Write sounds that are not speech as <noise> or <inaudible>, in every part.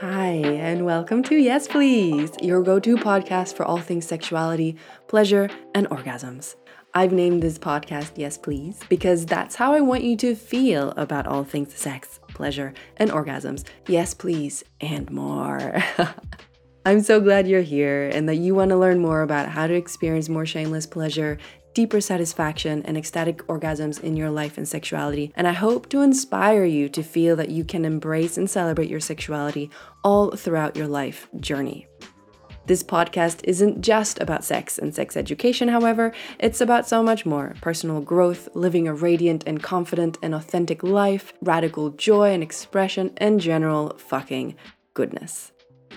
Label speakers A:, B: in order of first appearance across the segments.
A: Hi, and welcome to Yes Please, your go to podcast for all things sexuality, pleasure, and orgasms. I've named this podcast Yes Please because that's how I want you to feel about all things sex, pleasure, and orgasms. Yes, please, and more. <laughs> I'm so glad you're here and that you want to learn more about how to experience more shameless pleasure deeper satisfaction and ecstatic orgasms in your life and sexuality. And I hope to inspire you to feel that you can embrace and celebrate your sexuality all throughout your life journey. This podcast isn't just about sex and sex education, however, it's about so much more personal growth, living a radiant and confident and authentic life, radical joy and expression, and general fucking goodness.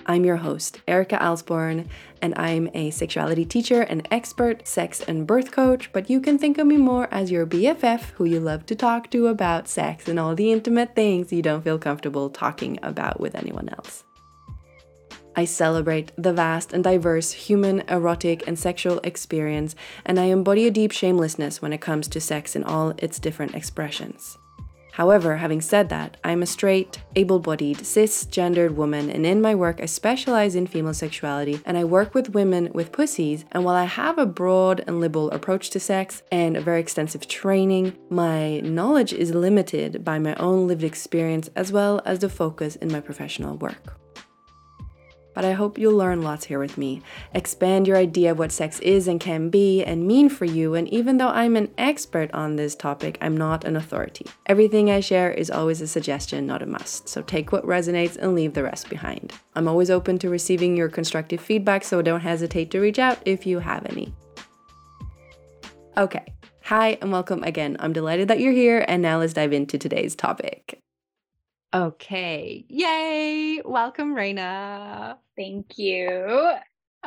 A: I'm your host, Erika Alsborn, and I'm a sexuality teacher and expert sex and birth coach, but you can think of me more as your BFF who you love to talk to about sex and all the intimate things you don't feel comfortable talking about with anyone else. I celebrate the vast and diverse human, erotic, and sexual experience, and I embody a deep shamelessness when it comes to sex in all its different expressions. However, having said that, I'm a straight, able bodied, cisgendered woman, and in my work, I specialize in female sexuality and I work with women with pussies. And while I have a broad and liberal approach to sex and a very extensive training, my knowledge is limited by my own lived experience as well as the focus in my professional work but I hope you'll learn lots here with me. Expand your idea of what sex is and can be and mean for you, and even though I'm an expert on this topic, I'm not an authority. Everything I share is always a suggestion, not a must, so take what resonates and leave the rest behind. I'm always open to receiving your constructive feedback, so don't hesitate to reach out if you have any. Okay, hi and welcome again. I'm delighted that you're here, and now let's dive into today's topic. Okay. Yay. Welcome, Raina.
B: Thank you. <laughs>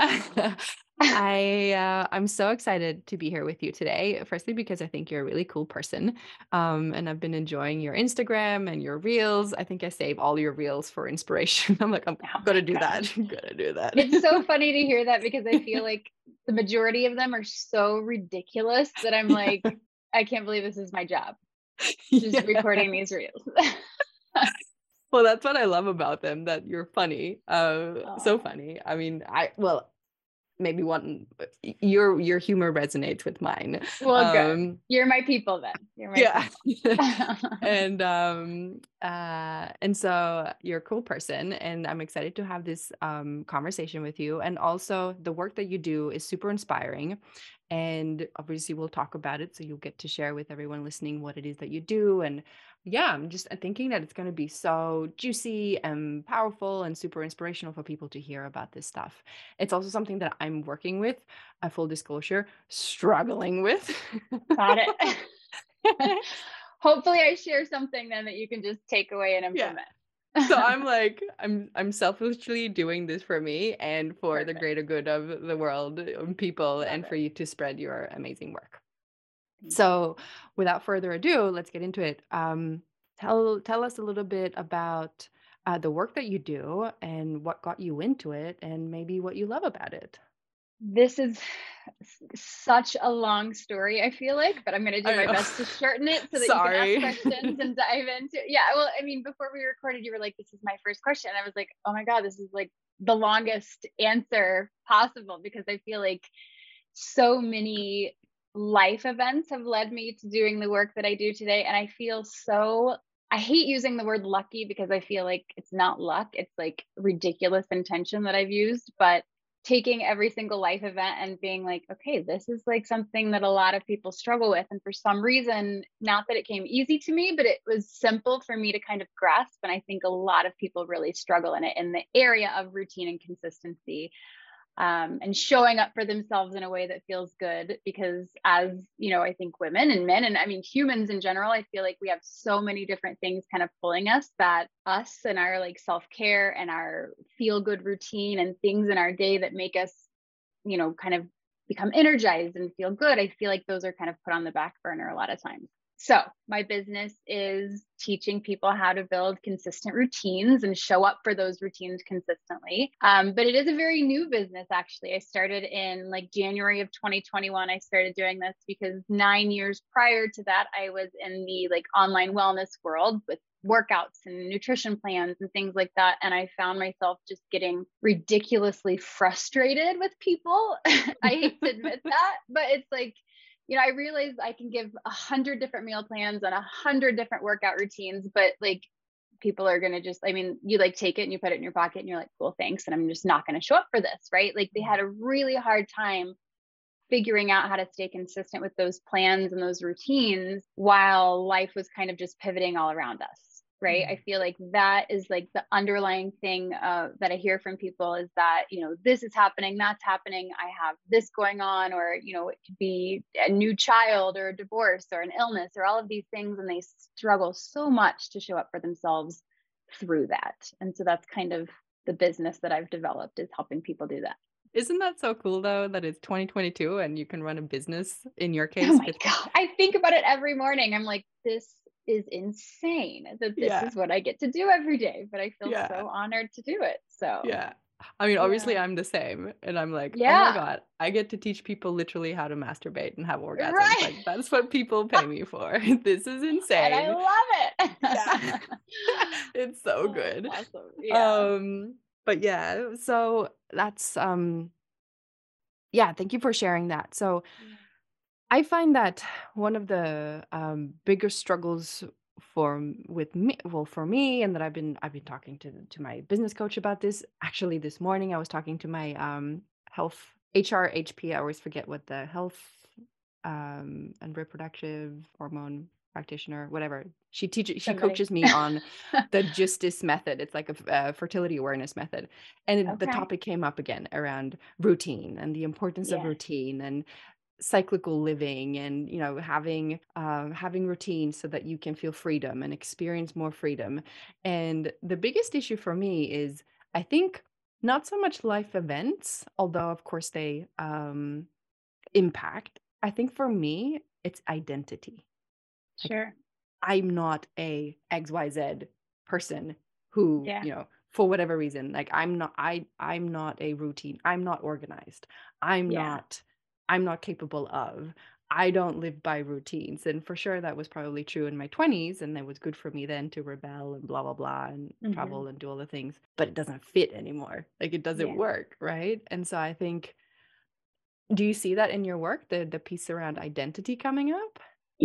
A: I uh, I'm so excited to be here with you today. Firstly, because I think you're a really cool person, um, and I've been enjoying your Instagram and your reels. I think I save all your reels for inspiration. <laughs> I'm like, I'm oh gonna do that. I'm <laughs> gonna do that.
B: It's so funny to hear that because I feel like the majority of them are so ridiculous that I'm like, I can't believe this is my job, just yeah. recording these reels <laughs>
A: well, that's what I love about them. That you're funny, uh, so funny. I mean, I well, maybe one your your humor resonates with mine.
B: Well, um, good. You're my people then. You're my
A: yeah. <laughs> <laughs> and um uh and so you're a cool person, and I'm excited to have this um conversation with you. And also, the work that you do is super inspiring. And obviously, we'll talk about it, so you'll get to share with everyone listening what it is that you do and yeah, I'm just uh, thinking that it's going to be so juicy and powerful and super inspirational for people to hear about this stuff. It's also something that I'm working with, a full disclosure, struggling with.
B: Got it. <laughs> <laughs> Hopefully I share something then that you can just take away and implement.
A: Yeah. so <laughs> I'm like I'm I'm selfishly doing this for me and for Perfect. the greater good of the world and people Love and it. for you to spread your amazing work. So, without further ado, let's get into it. Um, tell tell us a little bit about uh, the work that you do and what got you into it, and maybe what you love about it.
B: This is such a long story, I feel like, but I'm going to do my best to shorten it so that Sorry. you can ask questions and dive into. Yeah, well, I mean, before we recorded, you were like, "This is my first question," I was like, "Oh my god, this is like the longest answer possible," because I feel like so many life events have led me to doing the work that I do today. And I feel so, I hate using the word lucky because I feel like it's not luck, it's like ridiculous intention that I've used. But taking every single life event and being like, okay, this is like something that a lot of people struggle with. And for some reason, not that it came easy to me, but it was simple for me to kind of grasp. And I think a lot of people really struggle in it in the area of routine and consistency um, and showing up for themselves in a way that feels good because as you know i think women and men and i mean humans in general i feel like we have so many different things kind of pulling us that us and our like self-care and our feel good routine and things in our day that make us you know kind of become energized and feel good i feel like those are kind of put on the back burner a lot of times so, my business is teaching people how to build consistent routines and show up for those routines consistently. Um, but it is a very new business, actually. I started in like January of 2021. I started doing this because nine years prior to that, I was in the like online wellness world with workouts and nutrition plans and things like that. And I found myself just getting ridiculously frustrated with people. <laughs> I hate to admit <laughs> that, but it's like, you know, I realized I can give a hundred different meal plans and a hundred different workout routines, but like people are going to just, I mean, you like take it and you put it in your pocket and you're like, cool, thanks. And I'm just not going to show up for this. Right. Like they had a really hard time figuring out how to stay consistent with those plans and those routines while life was kind of just pivoting all around us right mm-hmm. i feel like that is like the underlying thing uh, that i hear from people is that you know this is happening that's happening i have this going on or you know it could be a new child or a divorce or an illness or all of these things and they struggle so much to show up for themselves through that and so that's kind of the business that i've developed is helping people do that
A: isn't that so cool though that it's 2022 and you can run a business in your oh case?
B: Oh my God. I think about it every morning. I'm like, this is insane that this yeah. is what I get to do every day, but I feel yeah. so honored to do it. So,
A: yeah. I mean, obviously, yeah. I'm the same, and I'm like, yeah. oh my god, I get to teach people literally how to masturbate and have orgasms. Right. Like that's what people pay me for. <laughs> <laughs> this is insane. And
B: I love it. <laughs>
A: yeah, it's so oh, good. Awesome. Yeah. Um, but yeah, so that's um yeah, thank you for sharing that. So I find that one of the um bigger struggles for with me well for me and that I've been I've been talking to to my business coach about this actually this morning I was talking to my um health HR HP I always forget what the health um and reproductive hormone practitioner, whatever. She teaches, she Somebody. coaches me on <laughs> the Justisse method. It's like a, a fertility awareness method. And okay. the topic came up again around routine and the importance yeah. of routine and cyclical living and you know having um, having routine so that you can feel freedom and experience more freedom and the biggest issue for me is i think not so much life events although of course they um, impact i think for me it's identity
B: Sure.
A: I'm not a XYZ person who, yeah. you know, for whatever reason, like I'm not I I'm not a routine. I'm not organized. I'm yeah. not I'm not capable of. I don't live by routines. And for sure that was probably true in my 20s and it was good for me then to rebel and blah blah blah and mm-hmm. travel and do all the things, but it doesn't fit anymore. Like it doesn't yeah. work, right? And so I think do you see that in your work the the piece around identity coming up?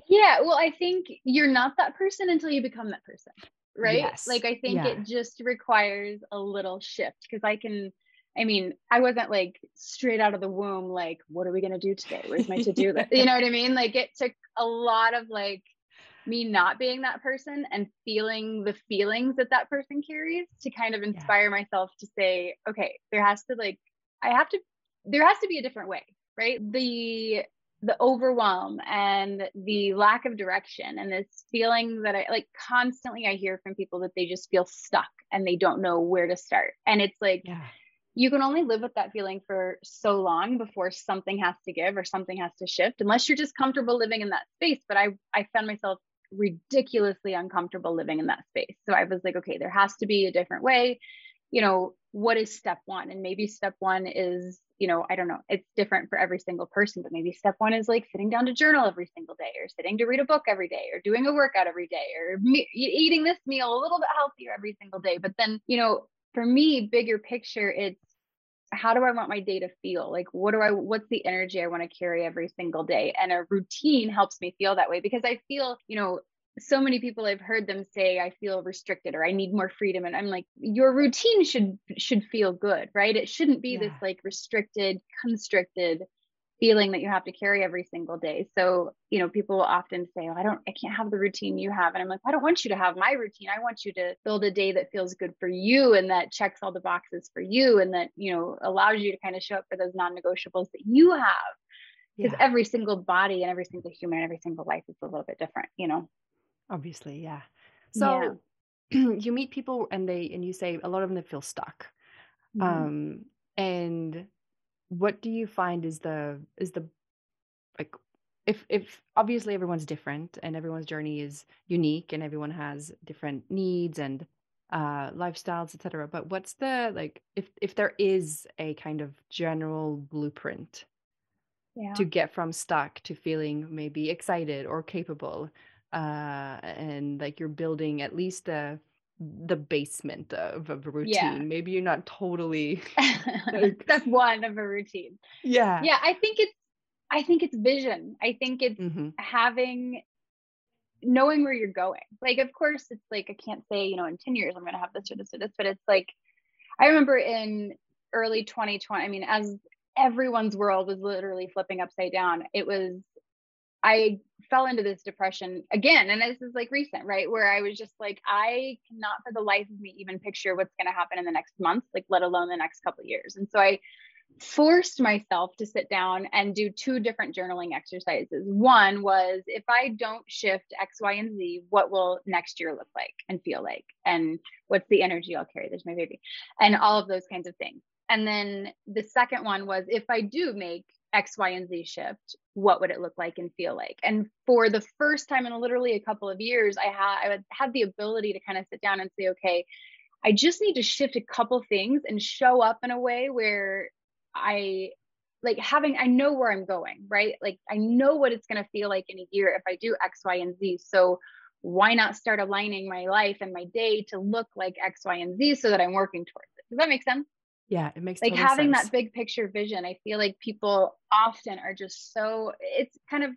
B: Yeah, well, I think you're not that person until you become that person, right? Yes. Like, I think yeah. it just requires a little shift because I can, I mean, I wasn't like straight out of the womb, like, what are we going to do today? Where's my to do list? <laughs> You know what I mean? Like, it took a lot of like me not being that person and feeling the feelings that that person carries to kind of inspire yeah. myself to say, okay, there has to like, I have to, there has to be a different way, right? The the overwhelm and the lack of direction and this feeling that I like constantly I hear from people that they just feel stuck and they don't know where to start. And it's like yeah. You can only live with that feeling for so long before something has to give or something has to shift unless you're just comfortable living in that space. But I I found myself ridiculously uncomfortable living in that space. So I was like, okay, there has to be a different way. You know, what is step 1? And maybe step 1 is you know, I don't know, it's different for every single person, but maybe step one is like sitting down to journal every single day or sitting to read a book every day or doing a workout every day or me- eating this meal a little bit healthier every single day. But then, you know, for me, bigger picture, it's how do I want my day to feel? Like, what do I, what's the energy I want to carry every single day? And a routine helps me feel that way because I feel, you know, so many people I've heard them say I feel restricted or I need more freedom and I'm like your routine should should feel good, right? It shouldn't be yeah. this like restricted, constricted feeling that you have to carry every single day. So, you know, people will often say, oh, I don't I can't have the routine you have and I'm like, I don't want you to have my routine. I want you to build a day that feels good for you and that checks all the boxes for you and that, you know, allows you to kind of show up for those non-negotiables that you have. Because yeah. every single body and every single human, every single life is a little bit different, you know.
A: Obviously, yeah. So yeah. <clears throat> you meet people and they and you say a lot of them feel stuck. Mm-hmm. Um and what do you find is the is the like if if obviously everyone's different and everyone's journey is unique and everyone has different needs and uh lifestyles etc but what's the like if if there is a kind of general blueprint yeah. to get from stuck to feeling maybe excited or capable uh, and like you're building at least the the basement of, of a routine. Yeah. Maybe you're not totally <laughs>
B: like... step one of a routine.
A: Yeah.
B: Yeah. I think it's I think it's vision. I think it's mm-hmm. having knowing where you're going. Like, of course, it's like I can't say, you know, in 10 years I'm gonna have this or this or this, but it's like I remember in early 2020, I mean, as everyone's world was literally flipping upside down, it was I fell into this depression again. And this is like recent, right? Where I was just like, I cannot for the life of me even picture what's going to happen in the next month, like let alone the next couple of years. And so I forced myself to sit down and do two different journaling exercises. One was if I don't shift X, Y, and Z, what will next year look like and feel like? And what's the energy I'll carry? There's my baby. And all of those kinds of things. And then the second one was if I do make X, Y, and Z shift, what would it look like and feel like? And for the first time in literally a couple of years, I had I the ability to kind of sit down and say, okay, I just need to shift a couple things and show up in a way where I like having I know where I'm going, right? Like I know what it's going to feel like in a year if I do X, Y, and Z. So why not start aligning my life and my day to look like X, Y, and Z so that I'm working towards it? Does that make sense?
A: Yeah, it makes
B: like having sense. that big picture vision. I feel like people often are just so it's kind of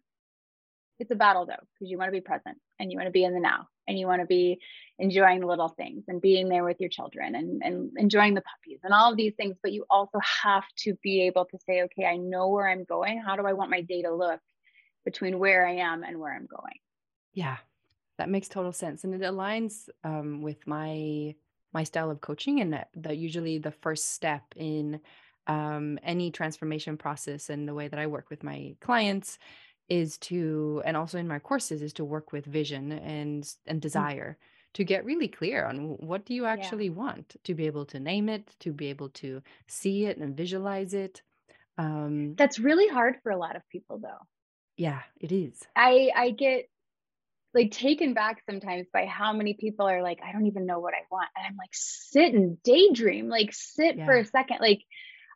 B: it's a battle though because you want to be present and you want to be in the now and you want to be enjoying the little things and being there with your children and, and enjoying the puppies and all of these things but you also have to be able to say okay i know where i'm going how do i want my day to look between where i am and where i'm going
A: yeah that makes total sense and it aligns um, with my my style of coaching and that, that usually the first step in um, any transformation process and the way that I work with my clients is to and also in my courses is to work with vision and and mm. desire mm. to get really clear on what do you actually yeah. want to be able to name it to be able to see it and visualize it
B: um that's really hard for a lot of people though
A: yeah it is
B: i i get like taken back sometimes by how many people are like, I don't even know what I want. And I'm like, sit and daydream, like sit yeah. for a second. Like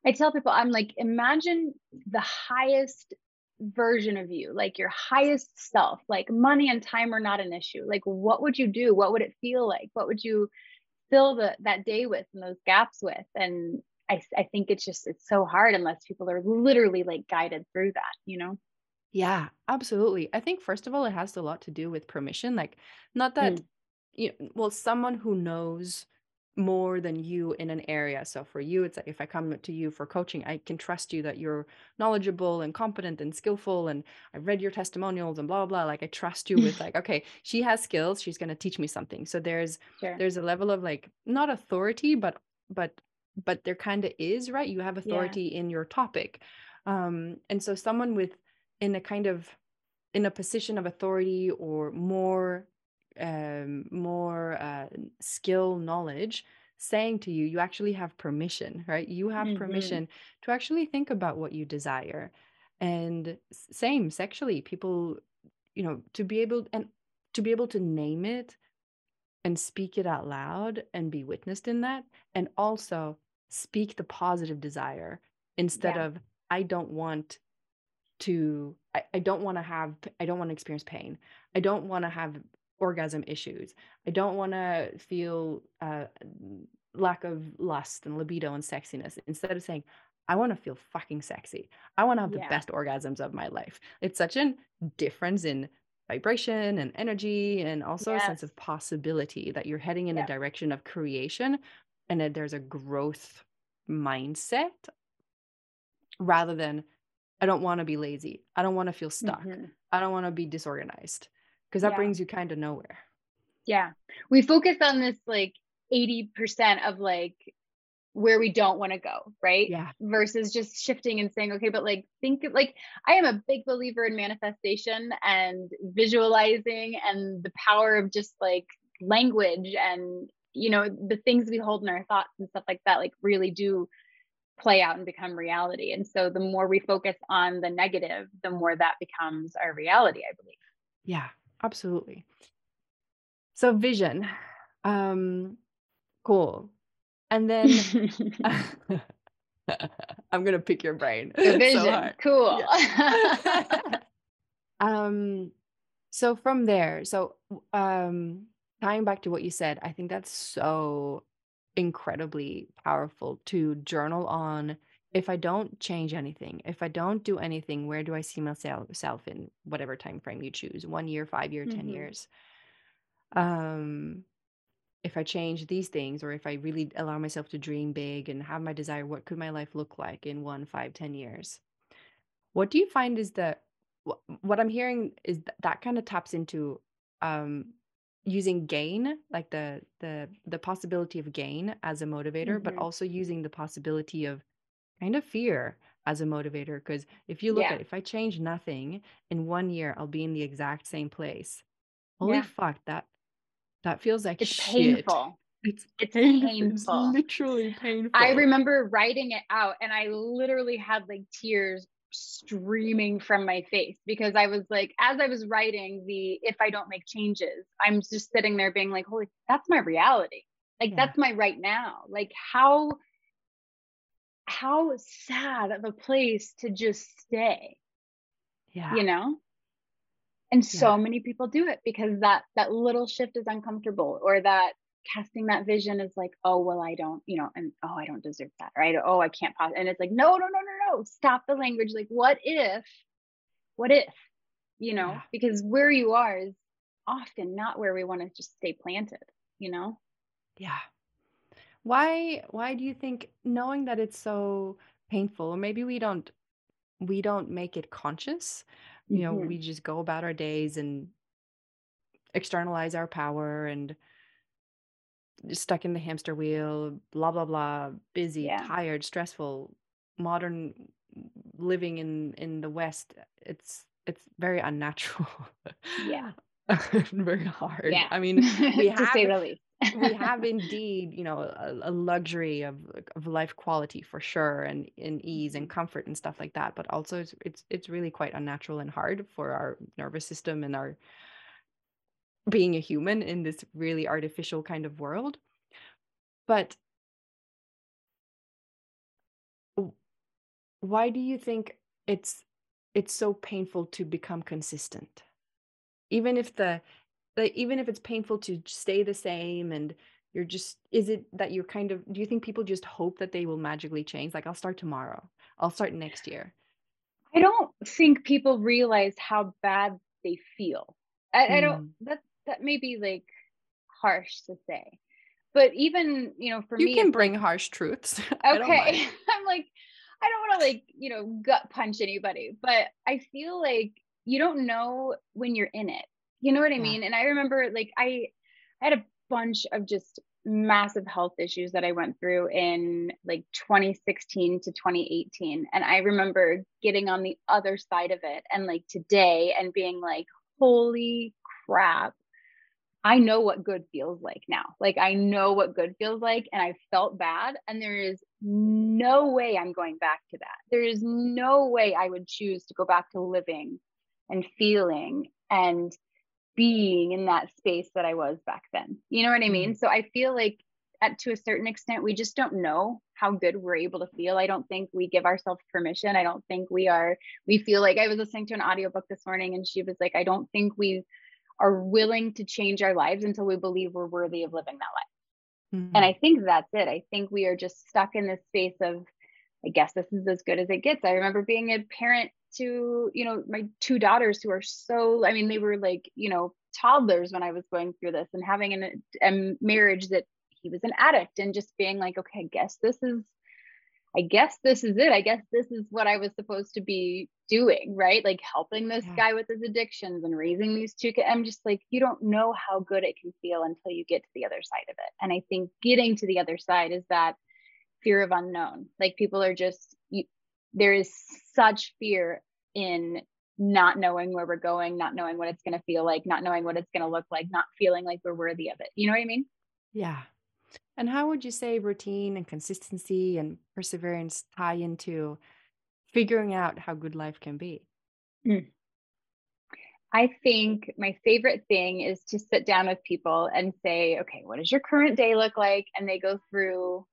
B: I tell people, I'm like, imagine the highest version of you, like your highest self, like money and time are not an issue. Like, what would you do? What would it feel like? What would you fill the, that day with and those gaps with? And I, I think it's just, it's so hard unless people are literally like guided through that, you know?
A: Yeah, absolutely. I think first of all, it has a lot to do with permission. Like, not that, Mm. you well, someone who knows more than you in an area. So for you, it's like if I come to you for coaching, I can trust you that you're knowledgeable and competent and skillful. And I've read your testimonials and blah, blah, blah. Like I trust you with <laughs> like, okay, she has skills. She's going to teach me something. So there's, Sure. there's a level of like, not authority, but, but, but there kind of is, right? You have Yeah. authority in your topic. Um, and so someone with in a kind of in a position of authority or more um, more uh, skill knowledge saying to you you actually have permission right you have mm-hmm. permission to actually think about what you desire and same sexually people you know to be able and to be able to name it and speak it out loud and be witnessed in that and also speak the positive desire instead yeah. of i don't want to I, I don't want to have I don't want to experience pain. I don't want to have orgasm issues. I don't want to feel uh, lack of lust and libido and sexiness. Instead of saying, I want to feel fucking sexy. I want to have the best orgasms of my life. It's such a difference in vibration and energy and also yes. a sense of possibility that you're heading in yeah. a direction of creation and that there's a growth mindset rather than I don't want to be lazy. I don't want to feel stuck. Mm-hmm. I don't want to be disorganized because that yeah. brings you kind of nowhere.
B: Yeah. We focus on this like 80% of like where we don't want to go, right?
A: Yeah.
B: Versus just shifting and saying, okay, but like think like I am a big believer in manifestation and visualizing and the power of just like language and you know the things we hold in our thoughts and stuff like that like really do play out and become reality. And so the more we focus on the negative, the more that becomes our reality, I believe.
A: Yeah, absolutely. So vision. Um cool. And then <laughs> <laughs> I'm gonna pick your brain.
B: The <laughs> vision. So cool.
A: Yeah. um So from there, so um tying back to what you said, I think that's so incredibly powerful to journal on if I don't change anything, if I don't do anything, where do I see myself in whatever time frame you choose, one year, five year, 10
B: Mhm.
A: years. Um if I change these things or if I really allow myself to dream big and have my desire, what could my life look like in one, five, ten years? What do you find is that what I'm hearing is that, that kind of taps into um using gain, like the the the possibility of gain as a motivator, but
B: Mhm.
A: also using the possibility of kind of fear as a motivator because if you look
B: Yeah.
A: at if I change nothing in one year, I'll be in the exact same place. Holy
B: Yeah.
A: fuck, that that feels like
B: It's
A: shit.
B: painful. <laughs>
A: It's
B: It's <laughs>
A: painful. It's
B: painful. I remember writing it out and I literally had like tears streaming from my face because I was like, as I was writing the if I don't make changes, I'm just sitting there being like, holy, that's my reality. Like
A: Yeah.
B: that's my right now. Like how how sad of a place to just stay,
A: Yeah.
B: you know? And so many people do it because that that little shift is uncomfortable or that casting that vision is like, oh well, I don't, you know, and oh, I don't deserve that, right? Oh, I can't pos-. And it's like, no, no, no, no, no. Stop the language. Like, what if, what if, you know,
A: Yeah.
B: because where you are is often not where we want to just stay planted, you know?
A: Yeah. Why why do you think knowing that it's so painful, or maybe we don't we don't make it conscious, you know,
B: hmm
A: we just go about our days and externalize our power and stuck in the hamster wheel, blah blah blah, busy,
B: Yeah.
A: tired, stressful, modern living in in the West. It's it's very unnatural.
B: Yeah. <laughs>
A: very hard.
B: Yeah.
A: I mean, <laughs> <laughs> we have we have indeed, you know, a, a luxury of of life quality for sure, and in ease and
B: Mhm.
A: comfort and stuff like that. But also, it's it's it's really quite unnatural and hard for our nervous system and our being a human in this really artificial kind of world. But why do you think it's it's so painful to become consistent? Even if the like even if it's painful to stay the same and you're just is it that you're kind of do you think people just hope that they will magically change? Like I'll start tomorrow. I'll start next year.
B: I don't think people realize how bad they feel. I, I don't
A: Mm.
B: that that may be like harsh to say. But even, you know, for
A: You
B: me
A: you
B: can
A: bring
B: like
A: harsh truths. <laughs> I don't mind.
B: okay, <laughs> I'm like I don't want to like, you know, gut punch anybody, but I feel like you don't know when you're in it. You know what I
A: Yeah.
B: mean? And I remember like I I had a bunch of just massive health issues that I went through in like 2016 to 2018. And I remember getting on the other side of it and like today and being like, holy crap, I know what good feels like now. Like I know what good feels like and I felt bad and there is no way I'm going back to that. There is no way I would choose to go back to living and feeling and being in that space that I was back then. You know what I mean?
A: Mm.
B: So I feel like at to a certain extent we just don't know how good we're able to feel. I don't think we give ourselves permission. I don't think we are we feel like I was listening to an audiobook this morning and she was like I don't think we are willing to change our lives until we believe we're worthy of living that life. And
A: Mm.
B: I think that's it. I think we are just stuck in this space of I guess this is as good as it gets. I remember being a parent to, you know, my two daughters who are so, I mean, they were like, you know, toddlers when I was going through this and having an, a marriage that he was an addict and just being like, okay, I guess this is, I guess this is it. I guess this is what I was supposed to be doing, right? Like helping this
A: Yeah.
B: guy with his addictions and raising these two kids. I'm just like, you don't know how good it can feel until you get to the other side of it. And I think getting to the other side is that fear of unknown. Like people are just you, there is such fear in not knowing where we're going, not knowing what it's going to feel like, not knowing what it's going to look like, not feeling like we're worthy of it. You know what I mean?
A: Yeah. And how would you say routine and consistency and perseverance tie into figuring out how good life can be? Hmm.
B: I think my favorite thing is to sit down with people and say, okay, what does your current day look like? And they go through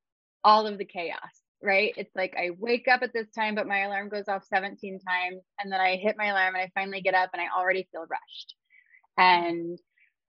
B: all of the chaos, right? It's like I wake up at this time, but my alarm goes off 17 times. And then I hit my alarm and I finally get up and I already feel rushed. Mm-hmm. And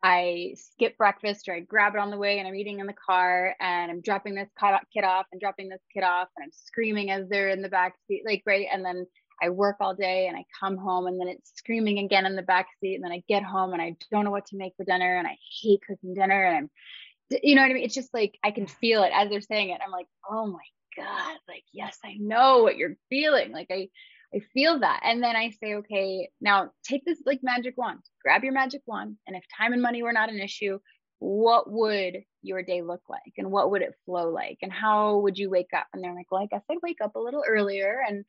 B: I skip breakfast or I grab it on the way and I'm eating in the car and I'm dropping this kid off and dropping this kid off and I'm screaming as they're in the back seat, like, right. And then I work all day and I come home and then it's screaming again in the back seat. And then I get home and I don't know what to make for dinner and I hate cooking dinner and I'm, you know what I mean? It's just like I can feel it as they're saying it. I'm like, oh my God, like, yes, I know what you're feeling. Like, I, I feel that. And then I say, okay, now take this like magic wand, grab your magic wand. And if time and money were not an issue, what would your day look like? And what would it flow like? And how would you wake up? And they're like, well, I guess I'd wake up a little earlier and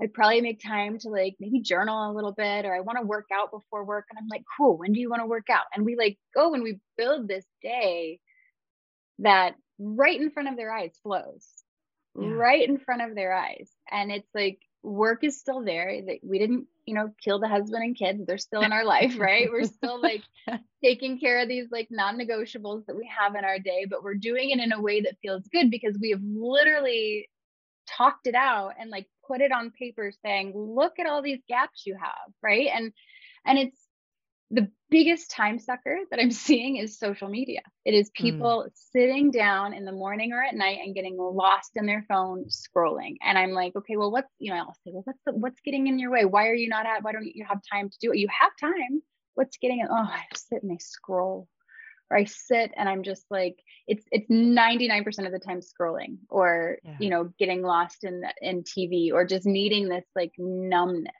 B: I'd probably make time to like maybe journal a little bit or I want to work out before work. And I'm like, cool, when do you want to work out? And we like go and we build this day that right in front of their eyes flows yeah. right in front of their eyes. And it's like work is still there. That we didn't, you know, kill the husband and kids. They're still in our life, <laughs> right? We're still like <laughs> taking care of these like non-negotiables that we have in our day, but we're doing it in a way that feels good because we have literally talked it out and like put it on paper saying, look at all these gaps you have, right? And and it's the biggest time sucker that I'm <laughs> seeing is social media. It is hmm. people mm. sitting down in the morning or at night and getting lost in their phone scrolling. And I'm like, okay, well, what's you know, I'll say, well, what's the, what's getting in your way? Why are you not at? Why don't you have time to do it? You have time. What's getting it? Oh, I sit and I scroll, or I sit and I'm just like, it's it's 99% of the time scrolling, or yeah. you know, getting lost in in TV, or just needing this like numbness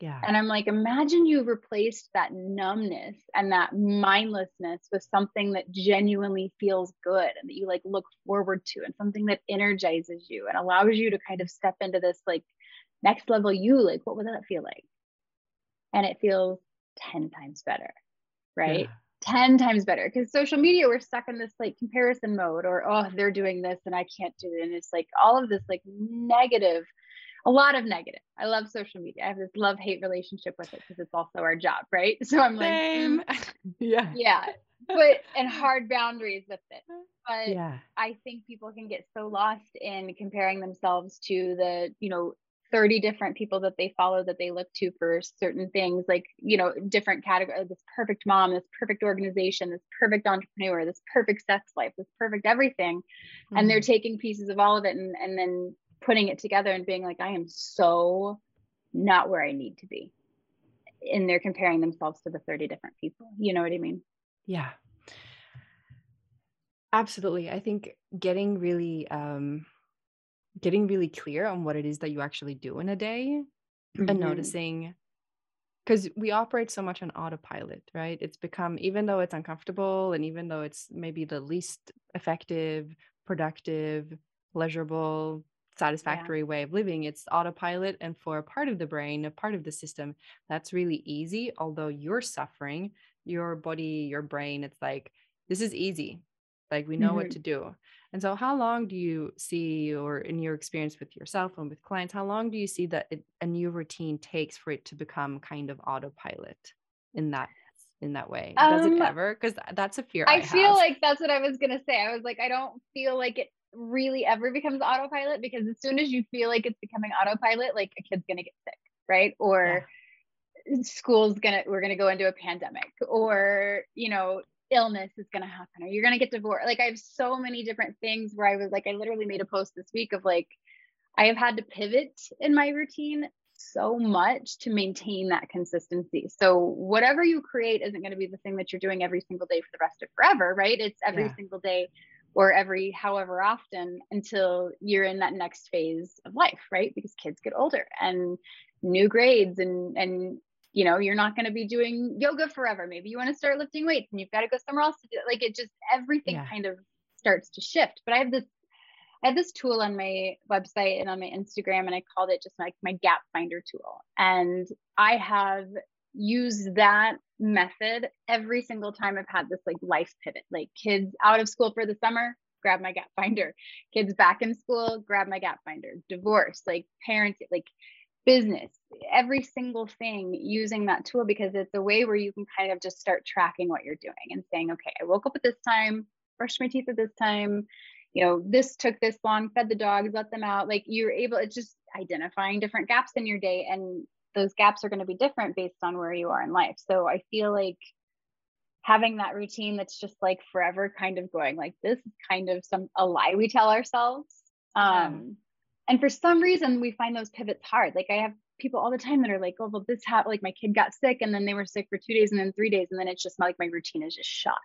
A: yeah.
B: And I'm like, imagine you replaced that numbness and that mindlessness with something that genuinely feels good and that you like look forward to and something that energizes you and allows you to kind of step into this like next level you. Like, what would that feel like? And it feels 10 times better, right? Yeah. 10 times better because social media we're stuck in this like comparison mode or oh they're doing this and i can't do it and it's like all of this like negative a lot of negative. I love social media. I have this love hate relationship with it because it's also our job, right? <laughs> So I'm
A: Same. like, mm, <laughs> yeah,
B: yeah, but and hard boundaries with it. But yeah. I think people can get so lost in comparing themselves to the, you know, 30 different people that they follow that they look to for certain things like you know different category this perfect mom this perfect organization this perfect entrepreneur this perfect sex life this perfect everything mm-hmm. and they're mm-hmm. taking pieces of all of it and, and then putting it together and being like, I am so not where I need to be. And they're comparing themselves to the 30 different people. You know what I mean?
A: Yeah. Absolutely. I think getting really um getting really clear on what it is that you actually do in a day mm-hmm. and noticing because we operate so much on autopilot, right? It's become, even though it's uncomfortable and even though it's maybe the least effective, productive, pleasurable, satisfactory yeah. way of living it's autopilot and for a part of the brain a part of the system that's really easy although you're suffering your body your brain it's like this is easy like we know mm-hmm. what to do and so how long do you see or in your experience with yourself and with clients how long do you see that it, a new routine takes for it to become kind of autopilot in that in that way does um, it ever because that's a fear
B: I,
A: I
B: feel like that's what i was gonna say i was like i don't feel like it really ever becomes autopilot because as soon as you feel like it's becoming autopilot, like a kid's gonna get sick, right? Or yeah. school's gonna we're gonna go into a pandemic, or you know, illness is gonna happen, or you're gonna get divorced. Like I have so many different things where I was like, I literally made a post this week of like, I have had to pivot in my routine so much to maintain that consistency. So whatever you create isn't going to be the thing that you're doing every single day for the rest of forever, right? It's every yeah. single day or every however often until you're in that next phase of life right because kids get older and new grades and and you know you're not going to be doing yoga forever maybe you want to start lifting weights and you've got to go somewhere else to do it like it just everything yeah. kind of starts to shift but i have this I have this tool on my website and on my Instagram, and I called it just like my gap finder tool. And I have used that method every single time I've had this like life pivot, like kids out of school for the summer, grab my gap finder, kids back in school, grab my gap finder, divorce, like parents, like business, every single thing using that tool because it's a way where you can kind of just start tracking what you're doing and saying, okay, I woke up at this time, brushed my teeth at this time, you know, this took this long, fed the dogs, let them out. Like you're able, it's just identifying different gaps in your day and those gaps are going to be different based on where you are in life. So i feel like having that routine that's just like forever kind of going like this is kind of some a lie we tell ourselves. Um and for some reason we find those pivots hard. Like i have people all the time that are like oh well this happened like my kid got sick and then they were sick for two days and then three days and then it's just like my routine is just shot.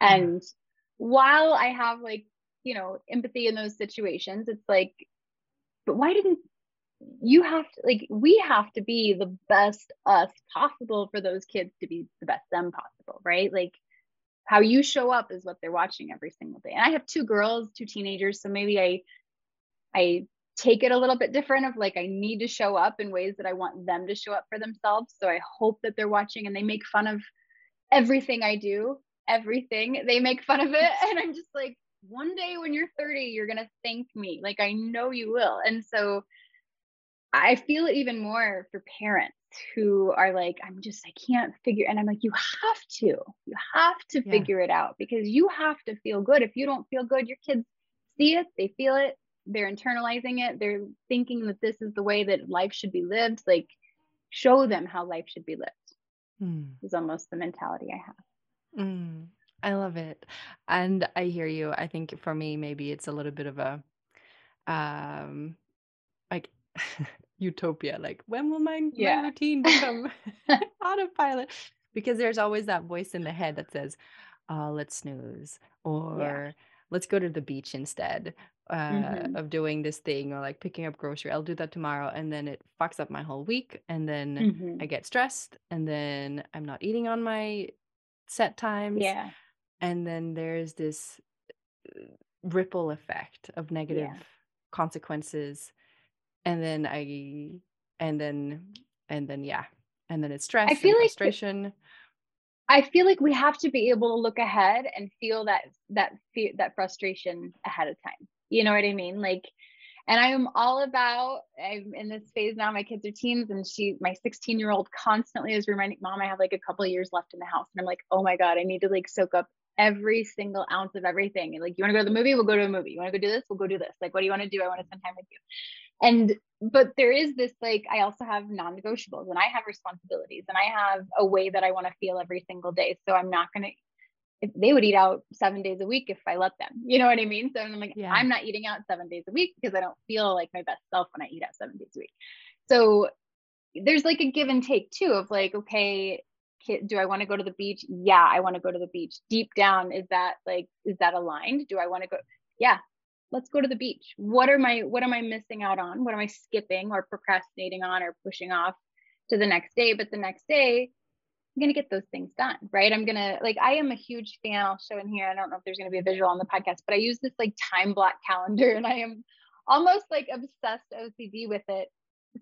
B: And while i have like you know empathy in those situations it's like but why didn't you have to like we have to be the best us possible for those kids to be the best them possible right? Like how you show up is what they're watching every single day. And i have two girls two teenagers so maybe i i take it a little bit different of like i need to show up in ways that i want them to show up for themselves. So i hope that they're watching and they make fun of everything i do everything. They make fun of it. <laughs> And i'm just like one day when you're 30 you're going to thank me. Like i know you will. And so I feel it even more for parents who are like, I'm just, I can't figure. And I'm like, you have to, you have to yeah. figure it out because you have to feel good. If you don't feel good, your kids see it, they feel it, they're internalizing it, they're thinking that this is the way that life should be lived. Like, show them how life should be lived, mm. is almost the mentality I have.
A: Mm. I love it. And I hear you. I think for me, maybe it's a little bit of a, um, <laughs> utopia like when will my, yeah. my routine become <laughs> <laughs> autopilot because there's always that voice in the head that says oh let's snooze or yeah. let's go to the beach instead uh, mm-hmm. of doing this thing or like picking up grocery i'll do that tomorrow and then it fucks up my whole week and then mm-hmm. i get stressed and then i'm not eating on my set times
B: yeah
A: and then there's this uh, ripple effect of negative yeah. consequences and then I and then and then yeah, and then it's stress. I feel like frustration.
B: I feel like we have to be able to look ahead and feel that that fear, that frustration ahead of time. You know what I mean? Like, and I am all about. I'm in this phase now. My kids are teens, and she, my 16 year old, constantly is reminding mom I have like a couple of years left in the house, and I'm like, oh my god, I need to like soak up every single ounce of everything. And like, you want to go to the movie? We'll go to a movie. You want to go do this? We'll go do this. Like, what do you want to do? I want to spend time with you and but there is this like i also have non-negotiables and i have responsibilities and i have a way that i want to feel every single day. So i'm not going to if they would eat out seven days a week if i let them you know what i mean? So i'm like yeah. i'm not eating out seven days a week because i don't feel like my best self when i eat out seven days a week. So there's like a give and take too of like okay do i want to go to the beach? Yeah i want to go to the beach. Deep down is that like is that aligned? Do i want to go yeah let's go to the beach. What are my what am i missing out on? What am i skipping or procrastinating on or pushing off to the next day? But the next day i'm going to get those things done right? I'm going to like i am a huge fan. I'll show in here. I don't know if there's going to be a visual on the podcast but i use this like time block calendar <laughs> and i am almost like obsessed ocd with it.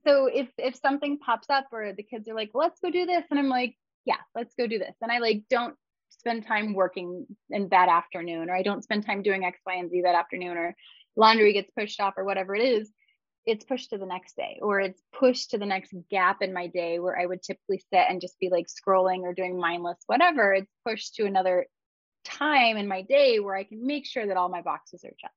B: So if if something pops up or the kids are like let's go do this and i'm like yeah let's go do this and i like don't spend time working in that afternoon or I don't spend time doing X, Y, and Z that afternoon or laundry gets pushed off or whatever it is, it's pushed to the next day or it's pushed to the next gap in my day where I would typically sit and just be like scrolling or doing mindless, whatever. It's pushed to another time in my day where I can make sure that all my boxes are checked.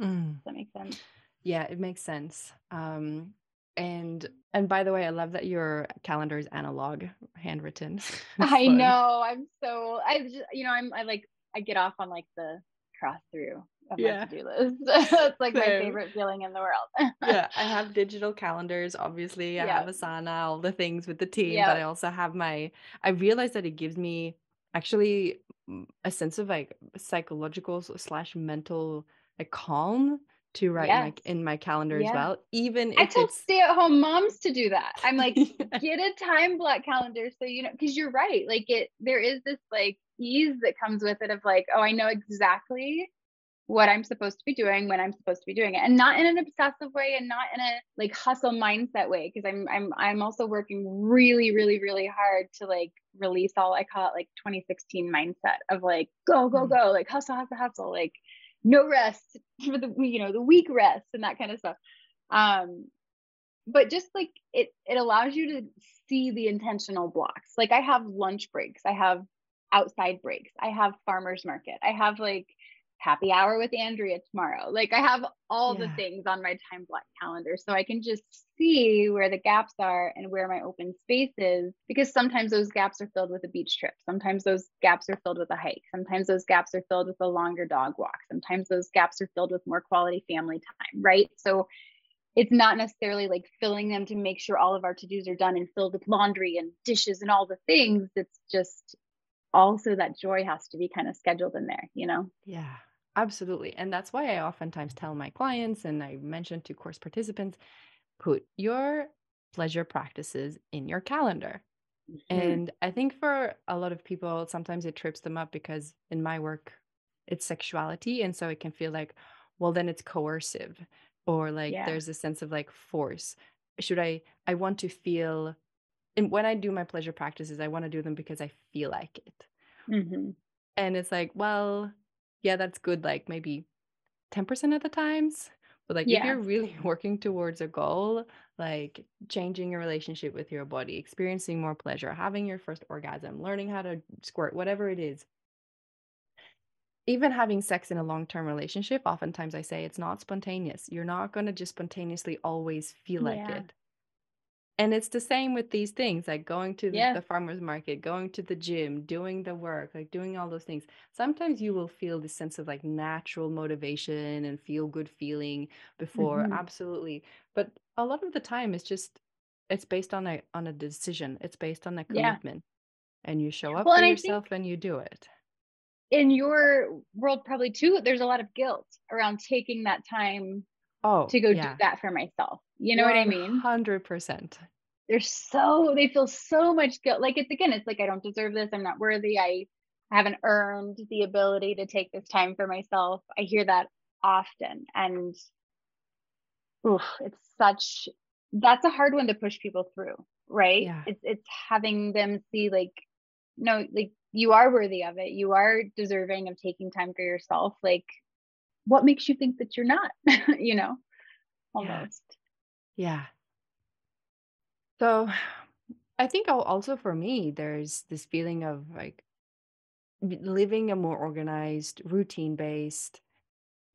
B: Mm. Does that make sense?
A: Yeah, it makes sense. Um, and and by the way, I love that your calendar is analog, handwritten. <laughs>
B: I know. I'm so I just you know I'm I like I get off on like the cross through of yeah. my to-do list. <laughs> it's like Same. my favorite feeling in the world. <laughs>
A: yeah, I have digital calendars. Obviously, I yep. have Asana, all the things with the team, yep. but I also have my. I realize that it gives me actually mm, a sense of like psychological slash mental like calm to write yes. my, in my calendar as well. Even
B: I tell stay at home moms to do that. I'm <laughs> like, get a time block calendar so you know, because you're right. Like it, there is this like ease that comes with it of like, oh, I know exactly what I'm supposed to be doing when I'm supposed to be doing it, and not in an obsessive way, and not in a like hustle mindset way. Because I'm I'm I'm also working really, really, really hard to like release all I call it like 2016 mindset of like go, go, mm. go, like hustle, hustle, hustle, like no rest <laughs> for the you know the week rest and that kind of stuff. Um but just like it it allows you to see the intentional blocks. Like i have lunch breaks. I have outside breaks. I have farmers market. I have like happy hour with Andrea tomorrow. Like I have all yeah. the things on my time block calendar so I can just see where the gaps are and where my open space is because sometimes those gaps are filled with a beach trip. Sometimes those gaps are filled with a hike. Sometimes those gaps are filled with a longer dog walk. Sometimes those gaps are filled with more quality family time, right? So it's not necessarily like filling them to make sure all of our to-dos are done and filled with laundry and dishes and all the things. It's just also that joy has to be kind of scheduled in there, you know?
A: Yeah. Absolutely. And that's why I oftentimes tell my clients and I mention to course participants put your pleasure practices in your calendar. Mm-hmm. And I think for a lot of people, sometimes it trips them up because in my work, it's sexuality. And so it can feel like, well, then it's coercive or like yeah. there's a sense of like force. Should I, I want to feel, and when I do my pleasure practices, I want to do them because I feel like it. Mm-hmm. And it's like, well, yeah, that's good, like maybe 10% of the times. But like if you're really <laughs> working towards a goal, like changing your relationship with your body, experiencing more pleasure, having your first orgasm, learning how to squirt, whatever it is, even having sex in a long-term relationship, oftentimes I say it's not spontaneous. You're not going to just spontaneously always feel like
B: Yeah.
A: it. And it's the same with these things, like going to the,
B: Yeah.
A: the farmer's market, going to the gym, doing the work, like doing all those things. Sometimes you will feel this sense of like natural motivation and feel good feeling before,
B: hmm
A: absolutely. But a lot of the time it's just it's based on a on a decision. It's based on a
B: Yeah.
A: commitment. And you show up
B: Well,
A: for
B: and
A: yourself and you do it.
B: in your world probably too, there's a lot of guilt around taking that time
A: Oh,
B: to go do that for myself. You know what I mean?
A: 100%.
B: They're so they feel so much guilt. Like it's again, it's like I don't deserve this. I'm not worthy. I haven't earned the ability to take this time for myself. I hear that often. And oof, it's such that's a hard one to push people through, right?
A: Yeah.
B: It's it's having them see like no, like you are worthy of it. You are deserving of taking time for yourself. Like what makes you think that you're not? <laughs> you know, almost.
A: Yeah. So I think al- also for me, there's this feeling of like living a more organized, routine based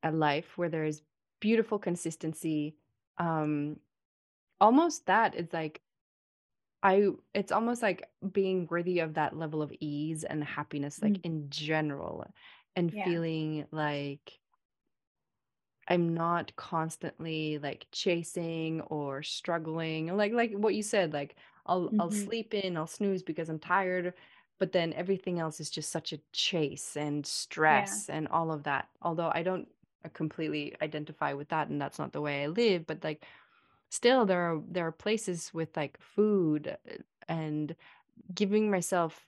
A: a life where there is beautiful consistency. Um, almost that it's like I it's almost like being worthy of that level of ease and happiness, like
B: Mm,
A: in general, and
B: Yeah.
A: feeling like I'm not constantly like chasing or struggling. Like like what you said, like I'll I'll
B: hmm
A: sleep in, I'll snooze because I'm tired, but then everything else is just such a chase and
B: Yeah.
A: stress and all of that. Although I don't uh, completely identify with that and that's not the way I live, but like still there are there are places with like food uh, and giving myself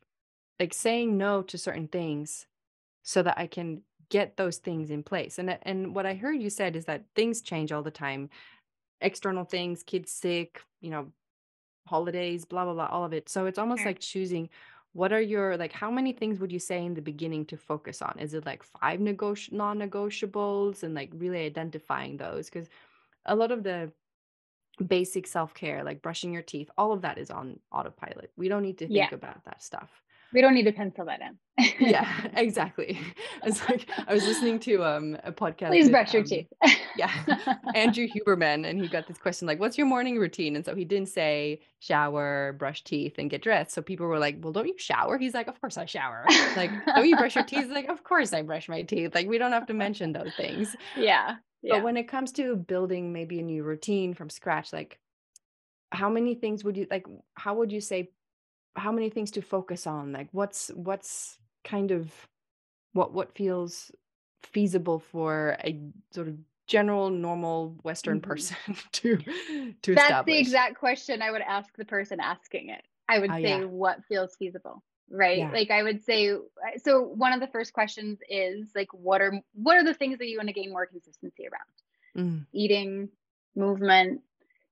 A: like saying no to certain things so that I can get those things in place. And uh, and what I heard you said is that things change all the time. External things, kids sick, you know, holidays, blah blah blah, all of it. So it's almost
B: Sure.
A: like choosing what are your like how many things would you say in the beginning to focus on? Is it like five negoti non-negotiables and like really identifying those? Because a lot of the basic self-care, like brushing your teeth, all of that is on autopilot. We don't need to
B: Yeah.
A: think about that stuff.
B: We don't need to pencil that in.
A: Yeah, <laughs> exactly. <laughs> It's like I was listening to um a podcast
B: Please
A: with
B: brush your
A: um
B: teeth.
A: yeah, <laughs> Andrew Huberman and he got this question like what's your morning routine? And so he didn't say shower, brush teeth and get dressed. So people were like, "Well, don't you shower?" He's like, "Of course I shower." Like, "Don't you brush your teeth?" He's like, "Of course I brush my teeth." Like we don't have to mention those things.
B: Yeah.
A: But when it comes to building maybe a new routine from scratch, like how many things would you like how would you say how many things to focus on? Like what's what's kind of what what feels feasible for a sort of general normal Western
B: hmm
A: person <laughs> to to establish?
B: That's the exact question I would ask the person asking it. I would
A: Ah,
B: say,
A: yeah,
B: what feels feasible? Right?
A: yeah,
B: Like I would say uh, so one of the first questions is like what are what are the things that you want to gain more consistency around?
A: mm,
B: Eating, movement,